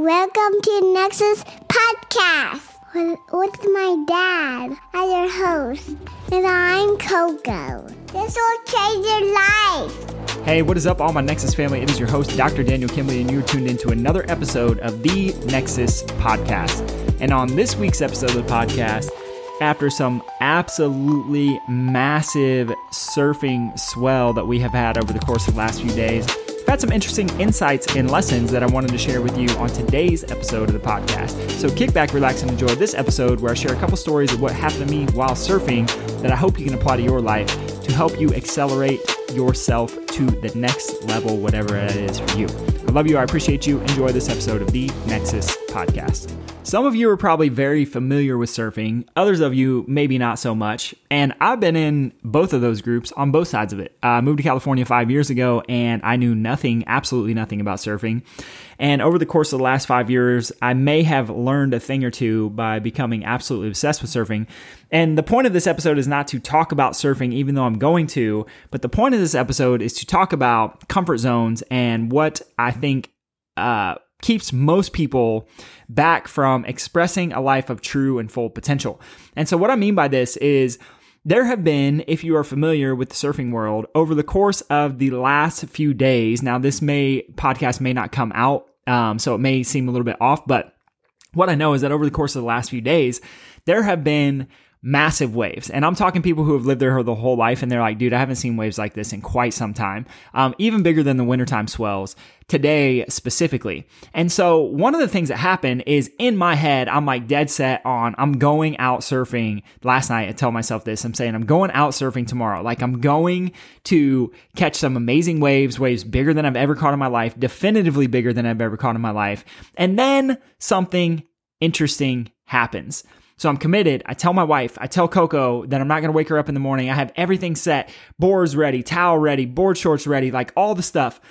Welcome to Nexus Podcast with, with my dad as your host. And I'm Coco. This will change your life. Hey, what is up, all my Nexus family? It is your host, Dr. Daniel Kimbley, and you're tuned into another episode of the Nexus Podcast. And on this week's episode of the podcast, after some absolutely massive surfing swell that we have had over the course of the last few days, I've some interesting insights and lessons that I wanted to share with you on today's episode of the podcast. So kick back, relax, and enjoy this episode where I share a couple stories of what happened to me while surfing that I hope you can apply to your life to help you accelerate yourself to the next level, whatever it is for you. I love you. I appreciate you. Enjoy this episode of the Nexus Podcast. Some of you are probably very familiar with surfing, others of you maybe not so much. And I've been in both of those groups on both sides of it. I moved to California five years ago and I knew nothing, absolutely nothing about surfing. And over the course of the last five years, I may have learned a thing or two by becoming absolutely obsessed with surfing. And the point of this episode is not to talk about surfing, even though I'm going to, but the point of this episode is to talk about comfort zones and what I think uh, keeps most people back from expressing a life of true and full potential. And so, what I mean by this is there have been, if you are familiar with the surfing world, over the course of the last few days. Now, this may podcast may not come out, um, so it may seem a little bit off, but what I know is that over the course of the last few days, there have been massive waves. And I'm talking people who have lived there the whole life and they're like, dude, I haven't seen waves like this in quite some time. Um, even bigger than the wintertime swells today specifically. And so one of the things that happened is in my head, I'm like dead set on, I'm going out surfing last night. I tell myself this, I'm saying I'm going out surfing tomorrow. Like I'm going to catch some amazing waves, waves bigger than I've ever caught in my life, definitively bigger than I've ever caught in my life. And then something interesting happens. So I'm committed. I tell my wife, I tell Coco that I'm not going to wake her up in the morning. I have everything set, boards ready, towel ready, board shorts ready, like all the stuff.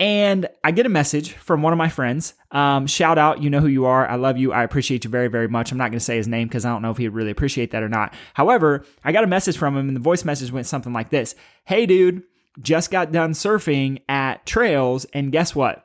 And I get a message from one of my friends. Um, shout out, you know who you are. I love you. I appreciate you very, very much. I'm not going to say his name because I don't know if he'd really appreciate that or not. However, I got a message from him, and the voice message went something like this Hey, dude, just got done surfing at trails, and guess what?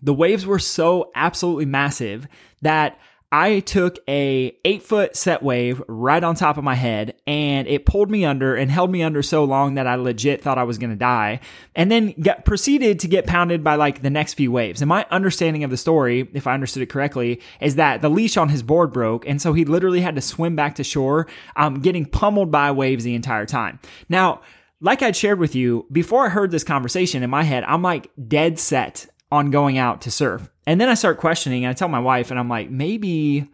The waves were so absolutely massive that I took a eight foot set wave right on top of my head and it pulled me under and held me under so long that I legit thought I was going to die. And then got, proceeded to get pounded by like the next few waves. And my understanding of the story, if I understood it correctly, is that the leash on his board broke. And so he literally had to swim back to shore, um, getting pummeled by waves the entire time. Now, like I'd shared with you, before I heard this conversation in my head, I'm like dead set on going out to surf. And then I start questioning. And I tell my wife, and I'm like, maybe,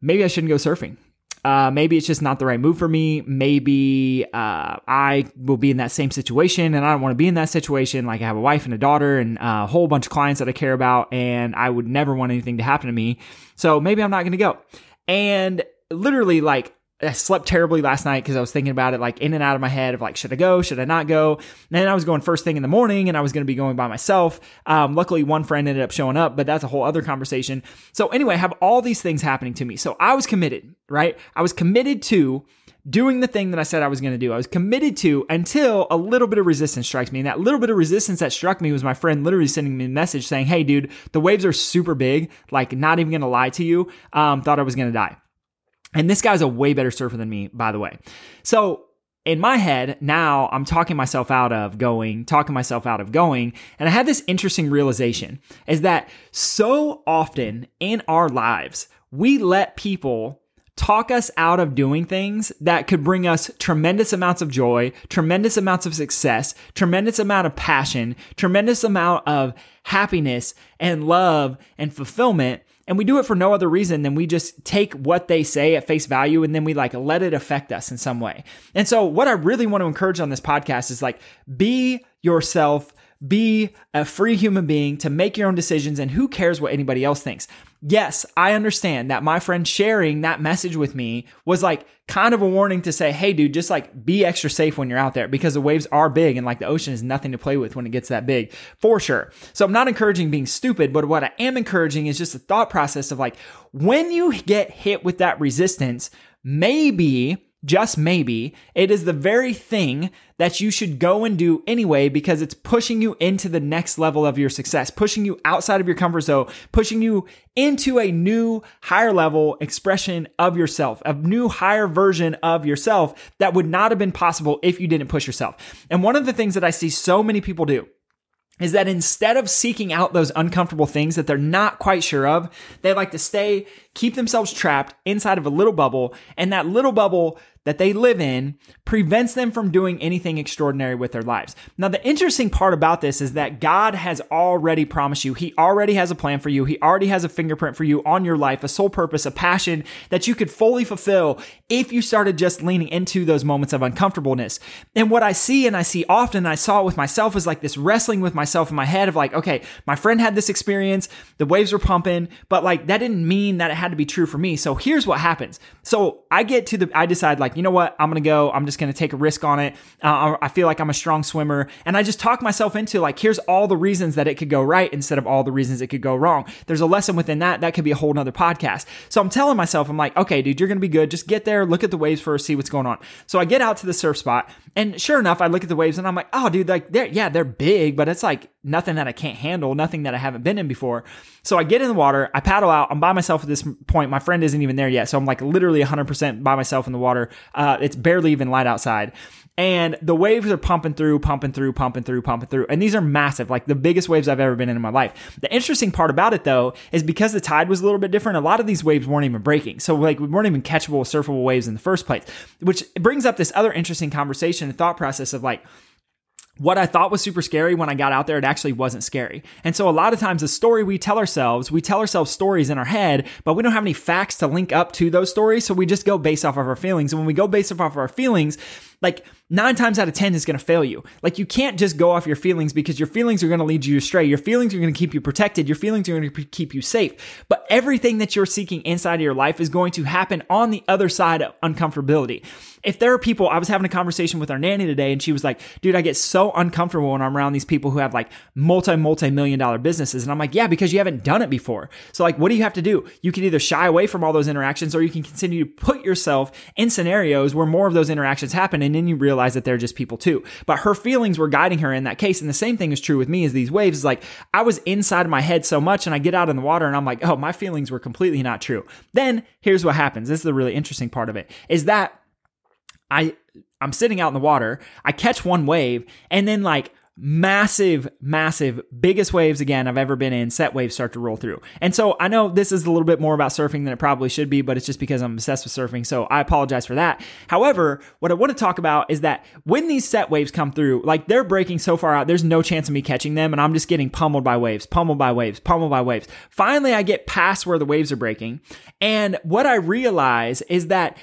maybe I shouldn't go surfing. Uh, maybe it's just not the right move for me. Maybe uh, I will be in that same situation and I don't want to be in that situation. Like I have a wife and a daughter and a whole bunch of clients that I care about, and I would never want anything to happen to me. So maybe I'm not going to go. And literally, like I slept terribly last night because I was thinking about it like in and out of my head of like, should I go? Should I not go? And I was going first thing in the morning and I was going to be going by myself. Um, luckily, one friend ended up showing up, but that's a whole other conversation. So, anyway, I have all these things happening to me. So, I was committed, right? I was committed to doing the thing that I said I was going to do. I was committed to until a little bit of resistance strikes me. And that little bit of resistance that struck me was my friend literally sending me a message saying, Hey, dude, the waves are super big. Like, not even going to lie to you. Um, thought I was going to die. And this guy's a way better surfer than me, by the way. So in my head, now I'm talking myself out of going, talking myself out of going. And I had this interesting realization is that so often in our lives, we let people talk us out of doing things that could bring us tremendous amounts of joy, tremendous amounts of success, tremendous amount of passion, tremendous amount of happiness and love and fulfillment. And we do it for no other reason than we just take what they say at face value and then we like let it affect us in some way. And so, what I really want to encourage on this podcast is like, be yourself, be a free human being to make your own decisions, and who cares what anybody else thinks yes, I understand that my friend sharing that message with me was like kind of a warning to say, hey, dude, just like be extra safe when you're out there because the waves are big and like the ocean is nothing to play with when it gets that big for sure. So I'm not encouraging being stupid, but what I am encouraging is just the thought process of like when you get hit with that resistance, maybe just maybe, it is the very thing that you should go and do anyway because it's pushing you into the next level of your success, pushing you outside of your comfort zone, pushing you into a new higher level expression of yourself, a new higher version of yourself that would not have been possible if you didn't push yourself. And one of the things that I see so many people do is that instead of seeking out those uncomfortable things that they're not quite sure of, they like to stay, keep themselves trapped inside of a little bubble. And that little bubble that they live in prevents them from doing anything extraordinary with their lives. Now, the interesting part about this is that God has already promised you. He already has a plan for you. He already has a fingerprint for you on your life, a sole purpose, a passion that you could fully fulfill if you started just leaning into those moments of uncomfortableness. And what I see and I see often, I saw it with myself is like this wrestling with myself in my head of like, okay, my friend had this experience, the waves were pumping, but like that didn't mean that it had to be true for me. So here's what happens. So I get to the, I decide like, you know what? I'm going to go. I'm just going to take a risk on it. Uh, I feel like I'm a strong swimmer. And I just talk myself into like, here's all the reasons that it could go right instead of all the reasons it could go wrong. There's a lesson within that. That could be a whole nother podcast. So I'm telling myself, I'm like, okay, dude, you're going to be good. Just get there, look at the waves first, see what's going on. So I get out to the surf spot and sure enough, I look at the waves and I'm like, oh, dude, like they're, yeah, they're big, but it's like nothing that I can't handle, nothing that I haven't been in before. So I get in the water, I paddle out, I'm by myself at this point. My friend isn't even there yet. So I'm like literally 100% by myself in the water. Uh, it's barely even light outside. And the waves are pumping through, pumping through, pumping through, pumping through. And these are massive, like the biggest waves I've ever been in in my life. The interesting part about it though is because the tide was a little bit different, a lot of these waves weren't even breaking. So like we weren't even catchable, surfable waves in the first place, which brings up this other interesting conversation and thought process of like, what I thought was super scary when I got out there, it actually wasn't scary. And so a lot of times the story we tell ourselves, we tell ourselves stories in our head, but we don't have any facts to link up to those stories. So we just go based off of our feelings. And when we go based off of our feelings, like nine times out of 10 is going to fail you. Like you can't just go off your feelings because your feelings are going to lead you astray. Your feelings are going to keep you protected. Your feelings are going to keep you safe. But everything that you're seeking inside of your life is going to happen on the other side of uncomfortability. If there are people, I was having a conversation with our nanny today and she was like, dude, I get so uncomfortable when I'm around these people who have like multi, multi million dollar businesses. And I'm like, yeah, because you haven't done it before. So like, what do you have to do? You can either shy away from all those interactions or you can continue to put yourself in scenarios where more of those interactions happen. And then you realize realize that they're just people too. But her feelings were guiding her in that case. And the same thing is true with me as these waves is like I was inside my head so much and I get out in the water and I'm like, oh, my feelings were completely not true. Then here's what happens. This is the really interesting part of it is that I I'm sitting out in the water, I catch one wave, and then like massive, massive, biggest waves again I've ever been in, set waves start to roll through. And so I know this is a little bit more about surfing than it probably should be, but it's just because I'm obsessed with surfing. So I apologize for that. However, what I want to talk about is that when these set waves come through, like they're breaking so far out, there's no chance of me catching them. And I'm just getting pummeled by waves, pummeled by waves, pummeled by waves. Finally, I get past where the waves are breaking. And what I realize is that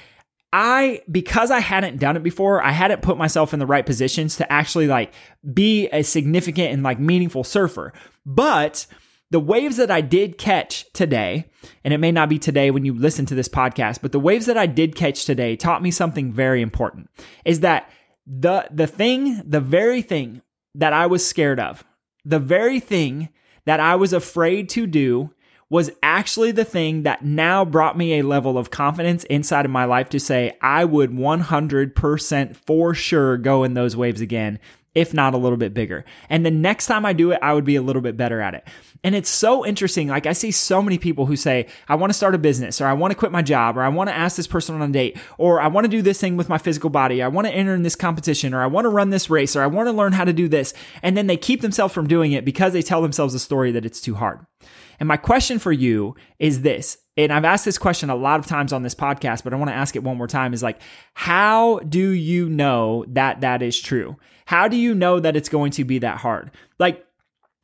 I, because I hadn't done it before, I hadn't put myself in the right positions to actually like be a significant and like meaningful surfer. But the waves that I did catch today, and it may not be today when you listen to this podcast, but the waves that I did catch today taught me something very important is that the, the thing, the very thing that I was scared of, the very thing that I was afraid to do was actually the thing that now brought me a level of confidence inside of my life to say I would 100% for sure go in those waves again, if not a little bit bigger. And the next time I do it, I would be a little bit better at it. And it's so interesting. Like I see so many people who say, I want to start a business or I want to quit my job or I want to ask this person on a date or I want to do this thing with my physical body. I want to enter in this competition or I want to run this race or I want to learn how to do this. And then they keep themselves from doing it because they tell themselves a story that it's too hard. And my question for you is this. And I've asked this question a lot of times on this podcast, but I want to ask it one more time is like, how do you know that that is true? How do you know that it's going to be that hard? Like,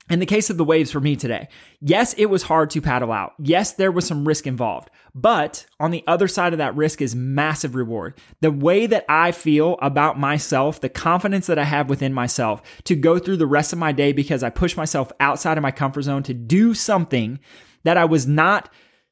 in the case of the waves for me today, yes, it was hard to paddle out. Yes, there was some risk involved. But on the other side of that risk is massive reward. The way that I feel about myself, the confidence that I have within myself to go through the rest of my day because I push myself outside of my comfort zone to do something that I was not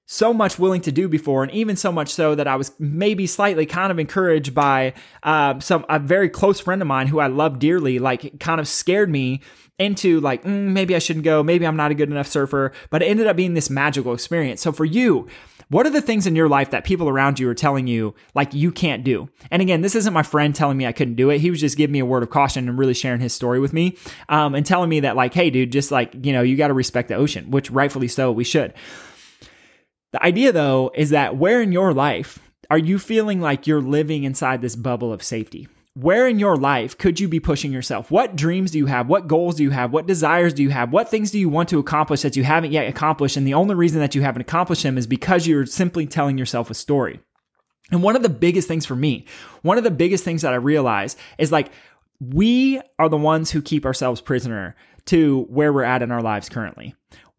so much willing to do before, and even so much so that I was maybe slightly kind of encouraged by uh, some a very close friend of mine who I love dearly, like kind of scared me into like mm, maybe I shouldn't go, maybe I'm not a good enough surfer, but it ended up being this magical experience. So for you, what are the things in your life that people around you are telling you like you can't do? And again, this isn't my friend telling me I couldn't do it. He was just giving me a word of caution and really sharing his story with me, um, and telling me that like, hey, dude, just like you know, you got to respect the ocean, which rightfully so, we should. The idea, though, is that where in your life are you feeling like you're living inside this bubble of safety? Where in your life could you be pushing yourself? What dreams do you have? What goals do you have? What desires do you have? What things do you want to accomplish that you haven't yet accomplished? And the only reason that you haven't accomplished them is because you're simply telling yourself a story. And one of the biggest things for me, one of the biggest things that I realize is like, we are the ones who keep ourselves prisoner to where we're at in our lives currently.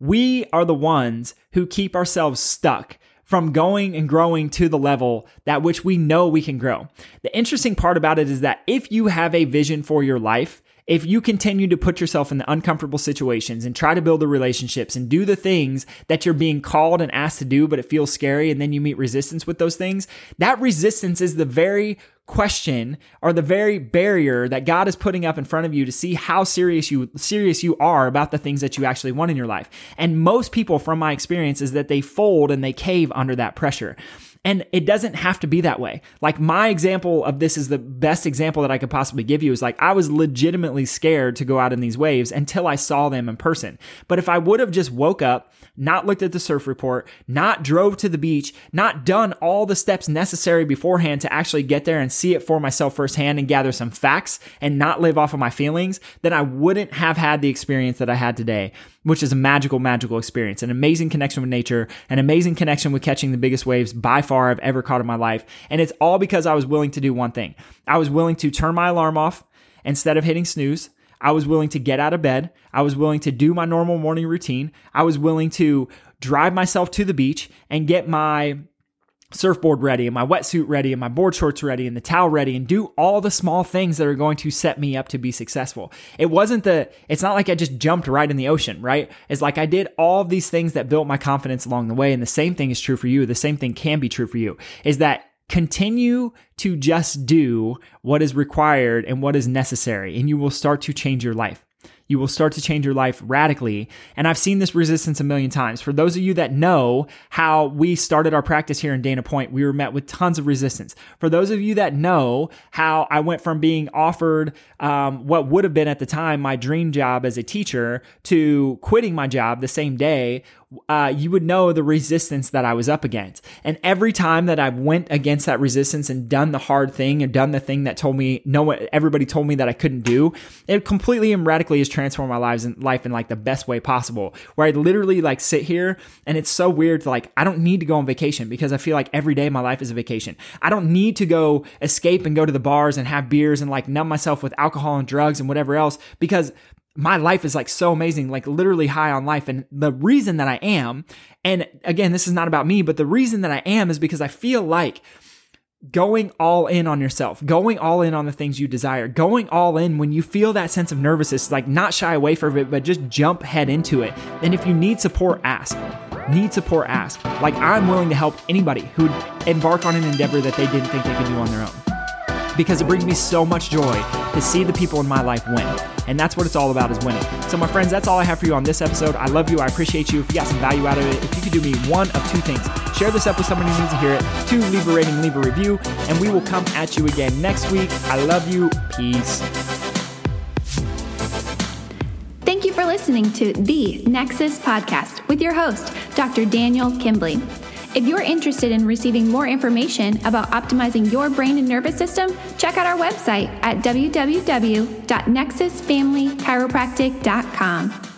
We are the ones who keep ourselves stuck from going and growing to the level that which we know we can grow. The interesting part about it is that if you have a vision for your life, if you continue to put yourself in the uncomfortable situations and try to build the relationships and do the things that you're being called and asked to do, but it feels scary, and then you meet resistance with those things, that resistance is the very question or the very barrier that God is putting up in front of you to see how serious you serious you are about the things that you actually want in your life. And most people from my experience is that they fold and they cave under that pressure. And it doesn't have to be that way. Like my example of this is the best example that I could possibly give you is like I was legitimately scared to go out in these waves until I saw them in person. But if I would have just woke up, not looked at the surf report, not drove to the beach, not done all the steps necessary beforehand to actually get there and see it for myself firsthand and gather some facts and not live off of my feelings, then I wouldn't have had the experience that I had today which is a magical, magical experience, an amazing connection with nature, an amazing connection with catching the biggest waves by far I've ever caught in my life. And it's all because I was willing to do one thing. I was willing to turn my alarm off instead of hitting snooze. I was willing to get out of bed. I was willing to do my normal morning routine. I was willing to drive myself to the beach and get my surfboard ready and my wetsuit ready and my board shorts ready and the towel ready and do all the small things that are going to set me up to be successful. It wasn't the, it's not like I just jumped right in the ocean, right? It's like I did all these things that built my confidence along the way. And the same thing is true for you. The same thing can be true for you is that continue to just do what is required and what is necessary and you will start to change your life you will start to change your life radically. And I've seen this resistance a million times. For those of you that know how we started our practice here in Dana Point, we were met with tons of resistance. For those of you that know how I went from being offered um, what would have been at the time my dream job as a teacher to quitting my job the same day uh, you would know the resistance that I was up against. And every time that I went against that resistance and done the hard thing and done the thing that told me no everybody told me that I couldn't do, it completely and radically has transformed my lives and life in like the best way possible. Where I literally like sit here and it's so weird to like I don't need to go on vacation because I feel like every day my life is a vacation. I don't need to go escape and go to the bars and have beers and like numb myself with alcohol and drugs and whatever else because my life is like so amazing, like literally high on life. And the reason that I am, and again, this is not about me, but the reason that I am is because I feel like going all in on yourself, going all in on the things you desire, going all in when you feel that sense of nervousness, like not shy away from it, but just jump head into it. And if you need support, ask. Need support, ask. Like I'm willing to help anybody who would embark on an endeavor that they didn't think they could do on their own because it brings me so much joy to see the people in my life win. And that's what it's all about is winning. So my friends, that's all I have for you on this episode. I love you. I appreciate you. If you got some value out of it, if you could do me one of two things, share this up with somebody who needs to hear it. Two, leave a rating, leave a review, and we will come at you again next week. I love you. Peace. Thank you for listening to the Nexus Podcast with your host, Dr. Daniel Kimbley. If you're interested in receiving more information about optimizing your brain and nervous system, check out our website at www.nexusfamilychiropractic.com.